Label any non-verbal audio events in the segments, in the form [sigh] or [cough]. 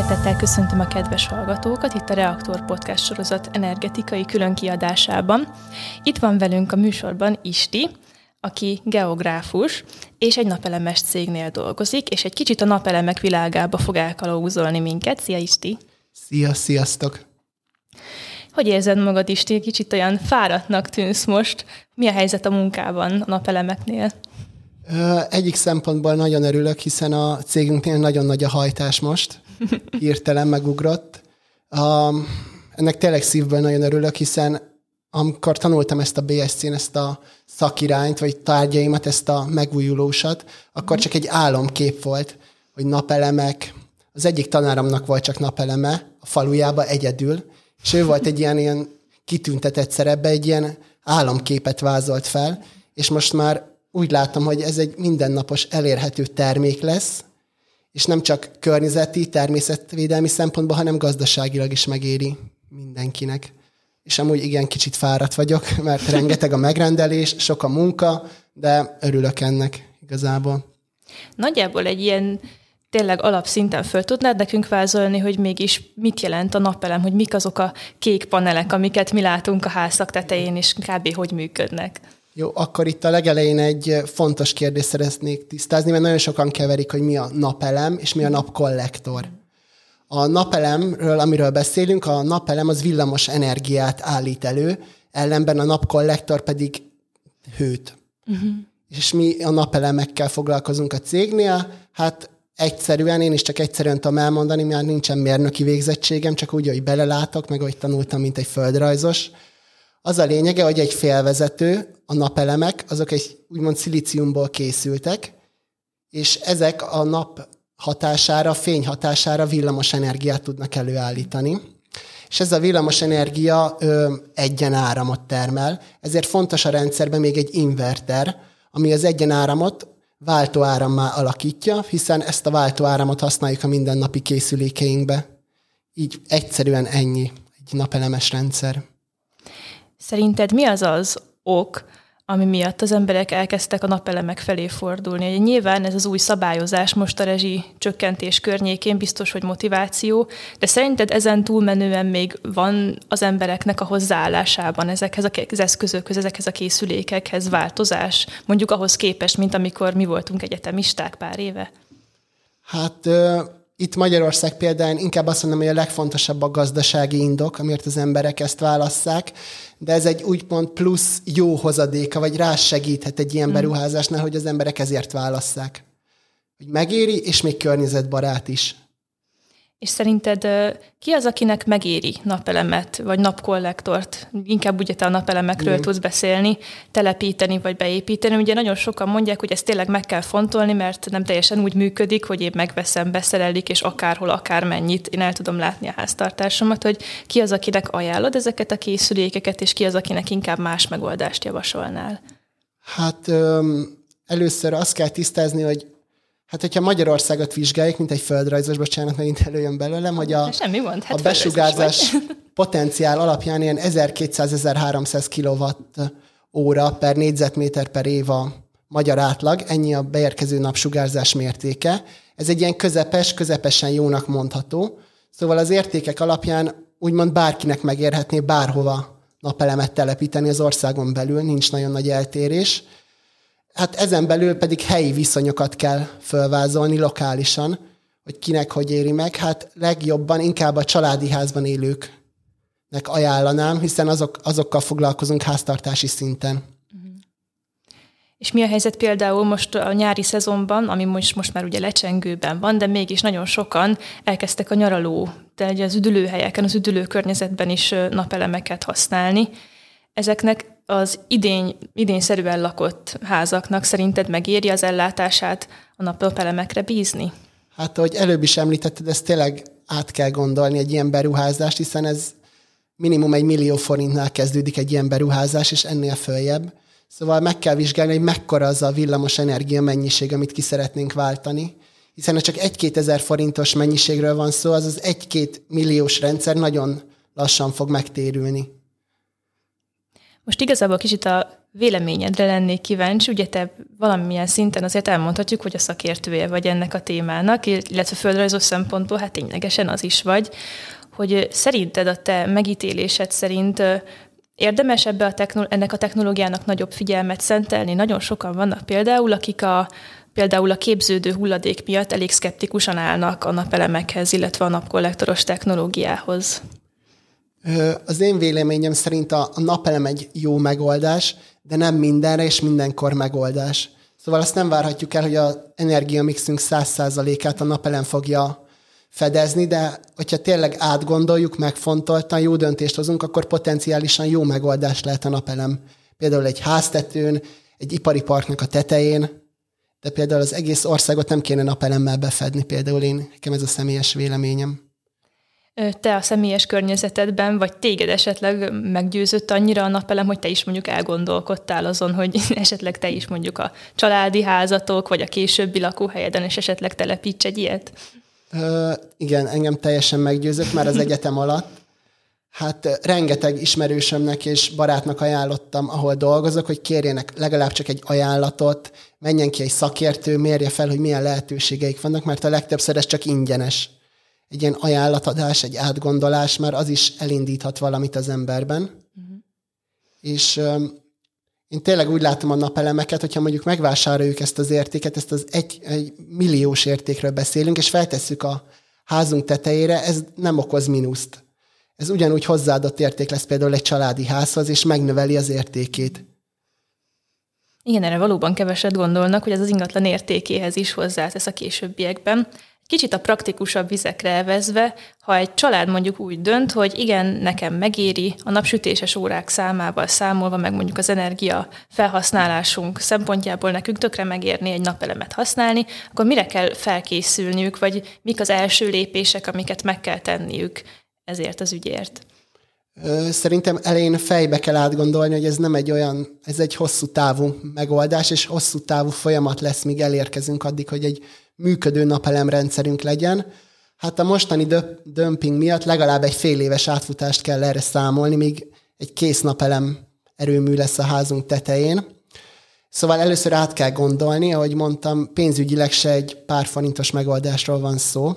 Szeretettel köszöntöm a kedves hallgatókat itt a Reaktor Podcast sorozat energetikai különkiadásában. Itt van velünk a műsorban Isti, aki geográfus, és egy napelemes cégnél dolgozik, és egy kicsit a napelemek világába fog elkalauzolni minket. Szia Isti! Szia, sziasztok! Hogy érzed magad, Isti? Kicsit olyan fáradtnak tűnsz most. Mi a helyzet a munkában a napelemeknél? Egyik szempontból nagyon örülök, hiszen a cégünknél nagyon nagy a hajtás most. Hirtelen megugrott. ennek tényleg szívből nagyon örülök, hiszen amikor tanultam ezt a BSC-n, ezt a szakirányt, vagy tárgyaimat, ezt a megújulósat, akkor csak egy álomkép volt, hogy napelemek. Az egyik tanáramnak volt csak napeleme a falujába egyedül, és ő volt egy ilyen, ilyen kitüntetett szerepbe, egy ilyen álomképet vázolt fel, és most már úgy látom, hogy ez egy mindennapos elérhető termék lesz, és nem csak környezeti, természetvédelmi szempontból, hanem gazdaságilag is megéri mindenkinek. És amúgy igen, kicsit fáradt vagyok, [laughs] mert rengeteg a megrendelés, sok a munka, de örülök ennek igazából. Nagyjából egy ilyen tényleg alapszinten föl tudnád nekünk vázolni, hogy mégis mit jelent a napelem, hogy mik azok a kék panelek, amiket mi látunk a házak tetején, és kb. hogy működnek? Jó, akkor itt a legelején egy fontos kérdést szeretnék tisztázni, mert nagyon sokan keverik, hogy mi a napelem és mi a napkollektor. A napelemről, amiről beszélünk, a napelem az villamos energiát állít elő, ellenben a napkollektor pedig hőt. Uh-huh. És mi a napelemekkel foglalkozunk a cégnél, hát egyszerűen, én is csak egyszerűen tudom elmondani, mert nincsen mérnöki végzettségem, csak úgy, hogy belelátok, meg hogy tanultam, mint egy földrajzos. Az a lényege, hogy egy félvezető, a napelemek, azok egy úgymond szilíciumból készültek, és ezek a nap hatására, fény hatására villamos energiát tudnak előállítani. És ez a villamos energia ö, egyen áramot termel, ezért fontos a rendszerben még egy inverter, ami az egyen áramot váltóárammá alakítja, hiszen ezt a váltóáramot használjuk a mindennapi készülékeinkbe. Így egyszerűen ennyi egy napelemes rendszer. Szerinted mi az az ok, ami miatt az emberek elkezdtek a napelemek felé fordulni. Nyilván ez az új szabályozás most a rezsi csökkentés környékén biztos, hogy motiváció, de szerinted ezen túlmenően még van az embereknek a hozzáállásában ezekhez az eszközökhöz, ezekhez a készülékekhez változás, mondjuk ahhoz képest, mint amikor mi voltunk egyetemisták pár éve? Hát itt Magyarország például inkább azt mondom, hogy a legfontosabb a gazdasági indok, amiért az emberek ezt válasszák, de ez egy úgymond plusz jó hozadéka, vagy rá segíthet egy ilyen mm. beruházásnál, hogy az emberek ezért válasszák. Hogy megéri, és még környezetbarát is. És szerinted ki az, akinek megéri napelemet, vagy napkollektort? Inkább ugye te a napelemekről Igen. tudsz beszélni, telepíteni, vagy beépíteni. Ugye nagyon sokan mondják, hogy ezt tényleg meg kell fontolni, mert nem teljesen úgy működik, hogy én megveszem, beszerelik, és akárhol, akármennyit én el tudom látni a háztartásomat, hogy ki az, akinek ajánlod ezeket a készülékeket, és ki az, akinek inkább más megoldást javasolnál? Hát először azt kell tisztázni, hogy Hát, hogyha Magyarországot vizsgáljuk, mint egy földrajzos, bocsánat, megint előjön belőlem, hogy a, Semmi mond, hát a besugárzás [laughs] potenciál alapján ilyen 1200-1300 kilowatt óra per négyzetméter per év a magyar átlag, ennyi a beérkező napsugárzás mértéke. Ez egy ilyen közepes, közepesen jónak mondható. Szóval az értékek alapján úgymond bárkinek megérhetné bárhova napelemet telepíteni az országon belül, nincs nagyon nagy eltérés. Hát ezen belül pedig helyi viszonyokat kell fölvázolni lokálisan, hogy kinek hogy éri meg. Hát legjobban inkább a családi házban élőknek ajánlanám, hiszen azok, azokkal foglalkozunk háztartási szinten. És mi a helyzet például most a nyári szezonban, ami most, most már ugye lecsengőben van, de mégis nagyon sokan elkezdtek a nyaraló, de az üdülőhelyeken, az üdülő környezetben is napelemeket használni. Ezeknek az idény, idényszerűen lakott házaknak szerinted megéri az ellátását a napelemekre bízni? Hát, ahogy előbb is említetted, ezt tényleg át kell gondolni egy ilyen beruházást, hiszen ez minimum egy millió forintnál kezdődik egy ilyen beruházás, és ennél följebb. Szóval meg kell vizsgálni, hogy mekkora az a villamos energia mennyiség, amit ki szeretnénk váltani. Hiszen ha csak egy-két ezer forintos mennyiségről van szó, az az egy-két milliós rendszer nagyon lassan fog megtérülni. Most igazából kicsit a véleményedre lennék kíváncsi. Ugye te valamilyen szinten azért elmondhatjuk, hogy a szakértője vagy ennek a témának, illetve földrajzos szempontból hát ténylegesen az is vagy, hogy szerinted a te megítélésed szerint érdemes ebbe a technol- ennek a technológiának nagyobb figyelmet szentelni? Nagyon sokan vannak például, akik a például a képződő hulladék miatt elég szkeptikusan állnak a napelemekhez, illetve a napkollektoros technológiához. Az én véleményem szerint a, napelem egy jó megoldás, de nem mindenre és mindenkor megoldás. Szóval azt nem várhatjuk el, hogy az energiamixünk 100%-át a napelem fogja fedezni, de hogyha tényleg átgondoljuk, megfontoltan, jó döntést hozunk, akkor potenciálisan jó megoldás lehet a napelem. Például egy háztetőn, egy ipari parknak a tetején, de például az egész országot nem kéne napelemmel befedni, például én, nekem ez a személyes véleményem. Te a személyes környezetedben, vagy téged esetleg meggyőzött annyira a napelem, hogy te is mondjuk elgondolkodtál azon, hogy [laughs] esetleg te is mondjuk a családi házatok, vagy a későbbi lakóhelyeden, és esetleg telepíts egy ilyet? Ö, igen, engem teljesen meggyőzött már az [laughs] egyetem alatt. Hát rengeteg ismerősömnek és barátnak ajánlottam, ahol dolgozok, hogy kérjenek legalább csak egy ajánlatot, menjen ki egy szakértő, mérje fel, hogy milyen lehetőségeik vannak, mert a legtöbbször ez csak ingyenes. Egy ilyen ajánlatadás, egy átgondolás, már az is elindíthat valamit az emberben. Uh-huh. És um, én tényleg úgy látom a napelemeket, hogyha mondjuk megvásároljuk ezt az értéket, ezt az egy, egy milliós értékről beszélünk, és feltesszük a házunk tetejére, ez nem okoz mínuszt ez ugyanúgy hozzáadott érték lesz például egy családi házhoz, és megnöveli az értékét. Igen, erre valóban keveset gondolnak, hogy ez az ingatlan értékéhez is hozzátesz a későbbiekben. Kicsit a praktikusabb vizekre elvezve, ha egy család mondjuk úgy dönt, hogy igen, nekem megéri a napsütéses órák számával számolva, meg mondjuk az energia felhasználásunk szempontjából nekünk tökre megérni egy napelemet használni, akkor mire kell felkészülniük, vagy mik az első lépések, amiket meg kell tenniük ezért az ügyért? Szerintem elején fejbe kell átgondolni, hogy ez nem egy olyan, ez egy hosszú távú megoldás, és hosszú távú folyamat lesz, míg elérkezünk addig, hogy egy működő napelemrendszerünk legyen. Hát a mostani dömping miatt legalább egy fél éves átfutást kell erre számolni, míg egy kész napelem erőmű lesz a házunk tetején. Szóval először át kell gondolni, ahogy mondtam, pénzügyileg se egy pár forintos megoldásról van szó,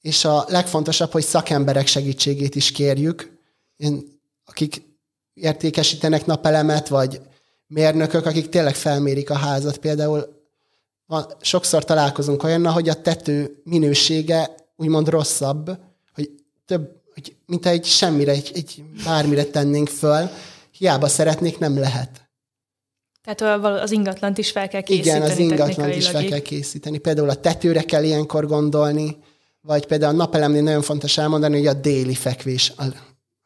és a legfontosabb, hogy szakemberek segítségét is kérjük, akik értékesítenek napelemet, vagy mérnökök, akik tényleg felmérik a házat. Például van, sokszor találkozunk olyannal, hogy a tető minősége úgymond rosszabb, hogy több, hogy mint egy semmire, egy, egy bármire tennénk föl, hiába szeretnék, nem lehet. Tehát az ingatlant is fel kell készíteni. Igen, az ingatlant is fel kell készíteni. Például a tetőre kell ilyenkor gondolni, vagy például a napelemnél nagyon fontos elmondani, hogy a déli fekvés a,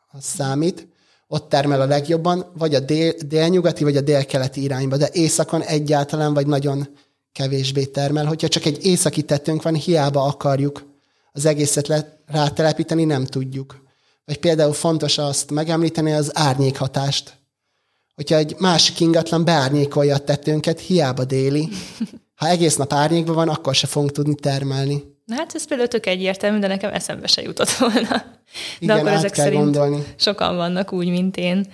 a számít, ott termel a legjobban, vagy a dél, délnyugati, vagy a délkeleti irányba, de északon egyáltalán, vagy nagyon kevésbé termel. Hogyha csak egy északi tetőnk van, hiába akarjuk az egészet le, rátelepíteni, nem tudjuk. Vagy például fontos azt megemlíteni az árnyékhatást. Hogyha egy másik ingatlan beárnyékolja a tetőnket, hiába déli. Ha egész nap árnyékban van, akkor se fogunk tudni termelni. Na hát ez például tök egyértelmű, de nekem eszembe se jutott volna. De Igen, akkor ezek szerint gondolni. sokan vannak úgy, mint én.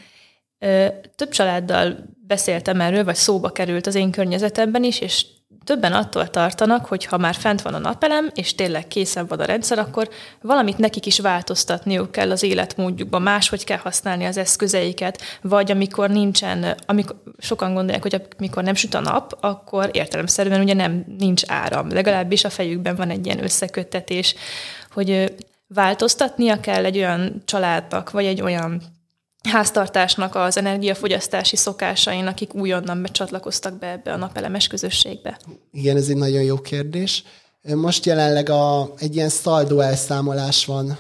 Több családdal beszéltem erről, vagy szóba került az én környezetemben is, és többen attól tartanak, hogy ha már fent van a napelem, és tényleg készen van a rendszer, akkor valamit nekik is változtatniuk kell az életmódjukban, máshogy kell használni az eszközeiket, vagy amikor nincsen, amikor sokan gondolják, hogy amikor nem süt a nap, akkor értelemszerűen ugye nem nincs áram. Legalábbis a fejükben van egy ilyen összeköttetés, hogy változtatnia kell egy olyan családnak, vagy egy olyan háztartásnak az energiafogyasztási szokásain, akik újonnan becsatlakoztak be ebbe a napelemes közösségbe? Igen, ez egy nagyon jó kérdés. Most jelenleg a, egy ilyen szaldó elszámolás van,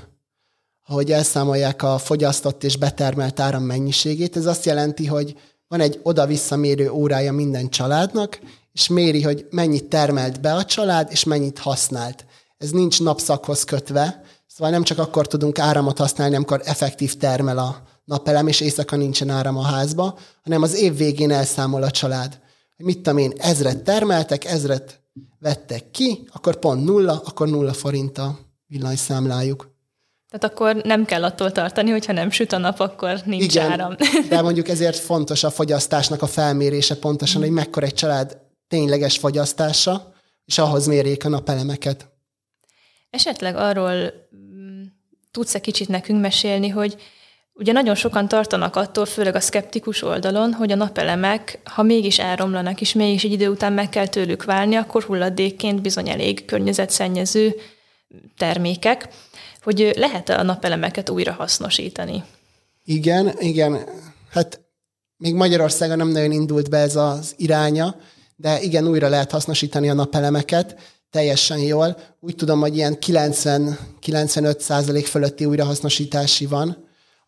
ahogy elszámolják a fogyasztott és betermelt áram mennyiségét. Ez azt jelenti, hogy van egy oda-visszamérő órája minden családnak, és méri, hogy mennyit termelt be a család, és mennyit használt. Ez nincs napszakhoz kötve, szóval nem csak akkor tudunk áramot használni, amikor effektív termel a napelem, és éjszaka nincsen áram a házba, hanem az év végén elszámol a család. Hogy mit tudom én, ezret termeltek, ezret vettek ki, akkor pont nulla, akkor nulla forint a villanyszámlájuk. Tehát akkor nem kell attól tartani, hogyha nem süt a nap, akkor nincs Igen, áram. [laughs] de mondjuk ezért fontos a fogyasztásnak a felmérése pontosan, hogy mekkora egy család tényleges fogyasztása, és ahhoz mérjék a napelemeket. Esetleg arról mm, tudsz-e kicsit nekünk mesélni, hogy ugye nagyon sokan tartanak attól, főleg a szkeptikus oldalon, hogy a napelemek, ha mégis elromlanak, és mégis egy idő után meg kell tőlük válni, akkor hulladékként bizony elég környezetszennyező termékek, hogy lehet a napelemeket újra hasznosítani. Igen, igen. Hát még Magyarországon nem nagyon indult be ez az iránya, de igen, újra lehet hasznosítani a napelemeket teljesen jól. Úgy tudom, hogy ilyen 90-95 százalék fölötti újrahasznosítási van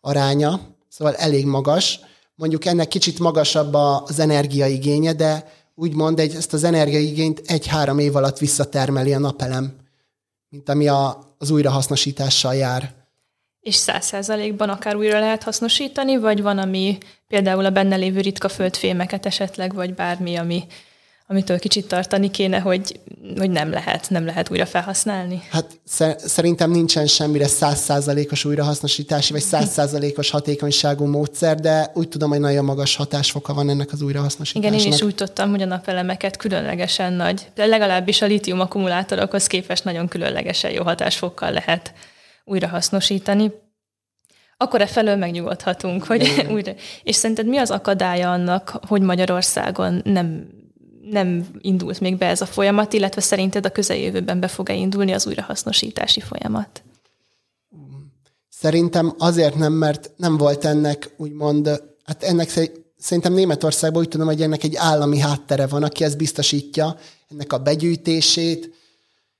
aránya, szóval elég magas. Mondjuk ennek kicsit magasabb az energiaigénye, de úgymond egy, ezt az energiaigényt egy-három év alatt visszatermeli a napelem, mint ami a, az újrahasznosítással jár. És száz százalékban akár újra lehet hasznosítani, vagy van, ami például a benne lévő ritka földfémeket esetleg, vagy bármi, ami amitől kicsit tartani kéne, hogy, hogy nem lehet, nem lehet újra felhasználni? Hát szerintem nincsen semmire százszázalékos újrahasznosítási, vagy százszázalékos hatékonyságú módszer, de úgy tudom, hogy nagyon magas hatásfoka van ennek az újrahasznosításnak. Igen, én is úgy tudtam, hogy a napelemeket különlegesen nagy, de legalábbis a litium akkumulátorokhoz képest nagyon különlegesen jó hatásfokkal lehet újrahasznosítani. Akkor e felől megnyugodhatunk, hogy [laughs] újra. És szerinted mi az akadálya annak, hogy Magyarországon nem nem indult még be ez a folyamat, illetve szerinted a közeljövőben be fog-e indulni az újrahasznosítási folyamat? Szerintem azért nem, mert nem volt ennek úgymond, hát ennek szerintem Németországban úgy tudom, hogy ennek egy állami háttere van, aki ezt biztosítja, ennek a begyűjtését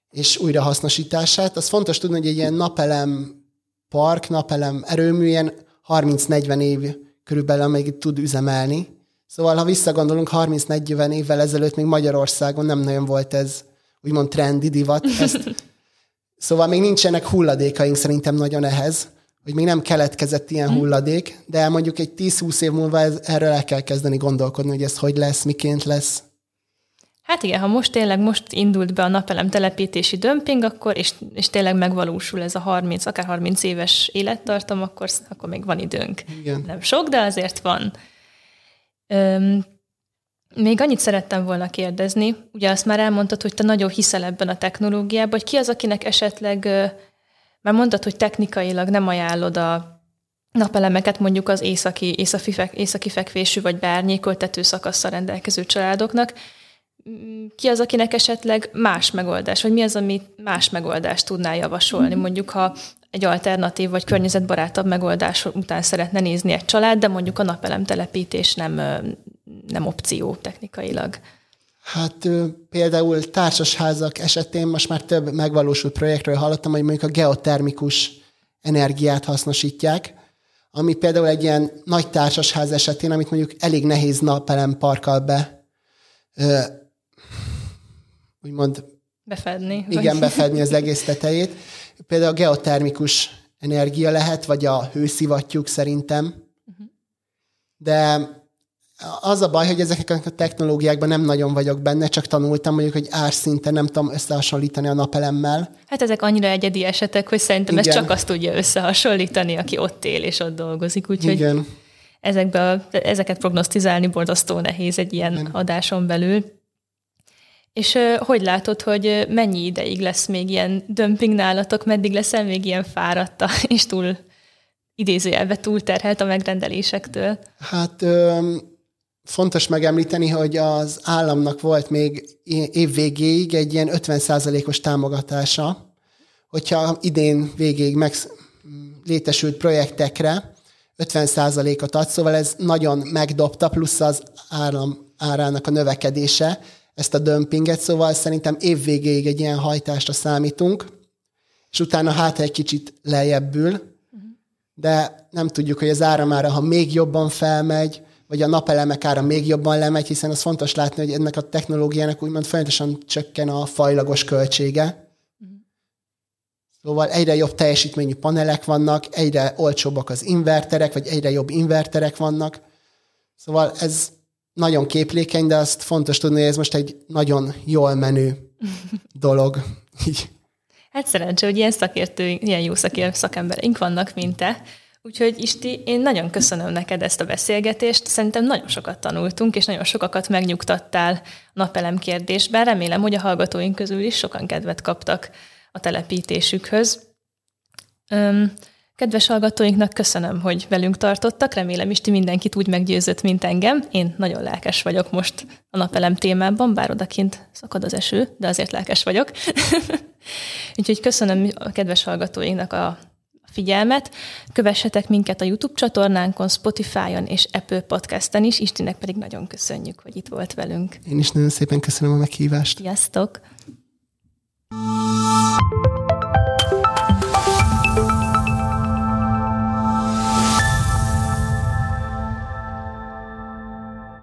és újrahasznosítását. Az fontos tudni, hogy egy ilyen napelem park, napelem erőmű ilyen 30-40 év körülbelül, amíg tud üzemelni. Szóval, ha visszagondolunk 30-40 évvel ezelőtt, még Magyarországon nem nagyon volt ez úgymond trendi divat. Ezt, [laughs] szóval még nincsenek hulladékaink szerintem nagyon ehhez, hogy még nem keletkezett ilyen mhm. hulladék, de mondjuk egy 10-20 év múlva ez, erről el kell kezdeni gondolkodni, hogy ez hogy lesz, miként lesz. Hát igen, ha most tényleg most indult be a napelem telepítési dömping, akkor, és, és tényleg megvalósul ez a 30, akár 30 éves élettartam, akkor, akkor még van időnk. Igen. Nem sok, de azért van. Öm, még annyit szerettem volna kérdezni, ugye azt már elmondtad, hogy te nagyon hiszel ebben a technológiában, hogy ki az, akinek esetleg, már mondtad, hogy technikailag nem ajánlod a napelemeket mondjuk az északi, északi, fek, északi fekvésű vagy bárnyékoltető szakasszal rendelkező családoknak, ki az, akinek esetleg más megoldás, vagy mi az, ami más megoldást tudnál javasolni? Mhm. Mondjuk, ha egy alternatív vagy környezetbarátabb megoldás után szeretne nézni egy család, de mondjuk a napelem telepítés nem, nem opció technikailag. Hát például társasházak esetén most már több megvalósult projektről hallottam, hogy mondjuk a geotermikus energiát hasznosítják, ami például egy ilyen nagy társasház esetén, amit mondjuk elég nehéz napelem parkkal be úgymond befedni. Igen, befedni az egész tetejét. Például a geotermikus energia lehet, vagy a hőszivattyúk szerintem. Uh-huh. De az a baj, hogy ezeknek a technológiákban nem nagyon vagyok benne, csak tanultam mondjuk, hogy árszinten nem tudom összehasonlítani a napelemmel. Hát ezek annyira egyedi esetek, hogy szerintem Igen. ez csak azt tudja összehasonlítani, aki ott él és ott dolgozik. Úgyhogy Igen. Ezekbe, ezeket prognosztizálni borzasztó nehéz egy ilyen Igen. adáson belül. És hogy látod, hogy mennyi ideig lesz még ilyen dömping nálatok, meddig leszel még ilyen fáradta, [laughs] és túl idézőjelbe túlterhelt a megrendelésektől? Hát fontos megemlíteni, hogy az államnak volt még év végéig egy ilyen 50%-os támogatása, hogyha idén végéig meg létesült projektekre 50%-ot ad, szóval ez nagyon megdobta, plusz az állam árának a növekedése, ezt a dömpinget, szóval szerintem évvégéig egy ilyen hajtásra számítunk, és utána hát egy kicsit lejjebbül, de nem tudjuk, hogy az áramára, ha még jobban felmegy, vagy a napelemek ára még jobban lemegy, hiszen az fontos látni, hogy ennek a technológiának úgymond folyamatosan csökken a fajlagos költsége. Szóval egyre jobb teljesítményű panelek vannak, egyre olcsóbbak az inverterek, vagy egyre jobb inverterek vannak. Szóval ez nagyon képlékeny, de azt fontos tudni, hogy ez most egy nagyon jól menő [laughs] dolog. Hát szerencsé, hogy ilyen szakértőink, ilyen jó szakértő szakembereink vannak, mint te. Úgyhogy Isti, én nagyon köszönöm neked ezt a beszélgetést. Szerintem nagyon sokat tanultunk, és nagyon sokakat megnyugtattál napelem kérdésben. Remélem, hogy a hallgatóink közül is sokan kedvet kaptak a telepítésükhöz. Öm, kedves hallgatóinknak köszönöm, hogy velünk tartottak. Remélem, Isti mindenkit úgy meggyőzött, mint engem. Én nagyon lelkes vagyok most a napelem témában, bár odakint szakad az eső, de azért lelkes vagyok. [laughs] Úgyhogy köszönöm a kedves hallgatóinknak a figyelmet. Kövessetek minket a YouTube csatornánkon, Spotify-on és Apple Podcast-en is. Istinek pedig nagyon köszönjük, hogy itt volt velünk. Én is nagyon szépen köszönöm a meghívást. Sziasztok! thank you